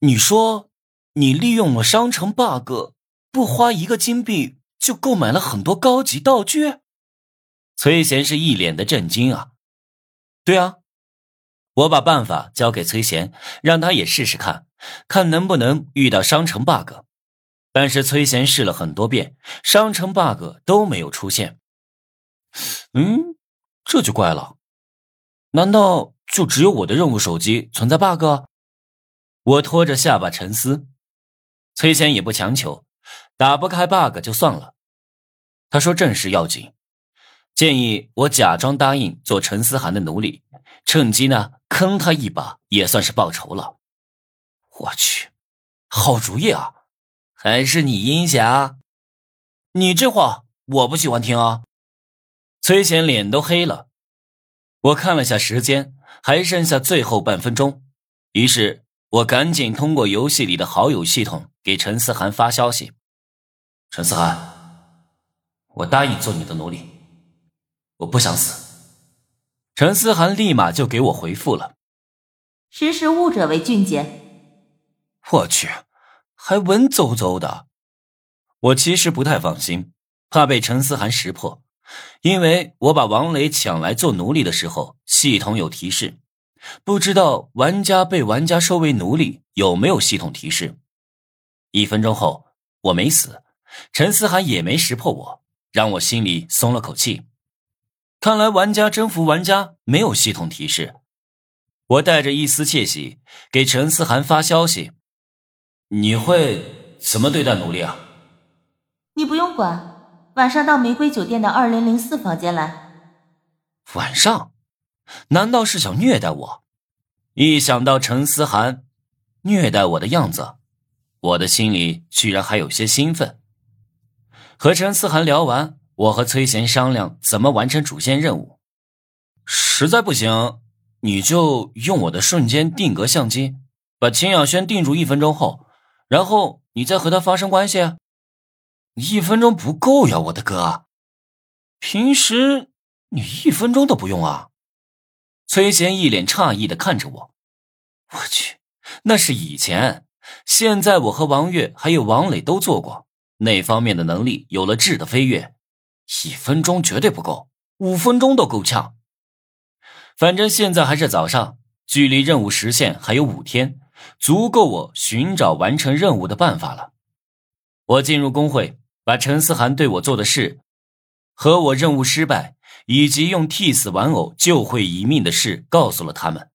你说，你利用了商城 bug，不花一个金币就购买了很多高级道具？崔贤是一脸的震惊啊！对啊，我把办法交给崔贤，让他也试试看，看能不能遇到商城 bug。但是崔贤试了很多遍，商城 bug 都没有出现。嗯，这就怪了，难道就只有我的任务手机存在 bug？我拖着下巴沉思，崔贤也不强求，打不开 bug 就算了。他说正事要紧，建议我假装答应做陈思涵的奴隶，趁机呢坑他一把，也算是报仇了。我去，好主意啊！还是你阴险啊？你这话我不喜欢听啊！崔贤脸都黑了。我看了下时间，还剩下最后半分钟，于是。我赶紧通过游戏里的好友系统给陈思涵发消息：“陈思涵，我答应做你的奴隶，我不想死。”陈思涵立马就给我回复了：“识时务者为俊杰。”我去，还文绉绉的。我其实不太放心，怕被陈思涵识破，因为我把王磊抢来做奴隶的时候，系统有提示。不知道玩家被玩家收为奴隶有没有系统提示？一分钟后我没死，陈思涵也没识破我，让我心里松了口气。看来玩家征服玩家没有系统提示。我带着一丝窃喜给陈思涵发消息：“你会怎么对待奴隶啊？”你不用管，晚上到玫瑰酒店的二零零四房间来。晚上。难道是想虐待我？一想到陈思涵虐待我的样子，我的心里居然还有些兴奋。和陈思涵聊完，我和崔贤商量怎么完成主线任务。实在不行，你就用我的瞬间定格相机，把秦雅轩定住一分钟后，然后你再和他发生关系。一分钟不够呀，我的哥！平时你一分钟都不用啊？崔贤一脸诧异的看着我，我去，那是以前，现在我和王月还有王磊都做过那方面的能力，有了质的飞跃，一分钟绝对不够，五分钟都够呛。反正现在还是早上，距离任务实现还有五天，足够我寻找完成任务的办法了。我进入工会，把陈思涵对我做的事，和我任务失败。以及用替死玩偶救会一命的事告诉了他们。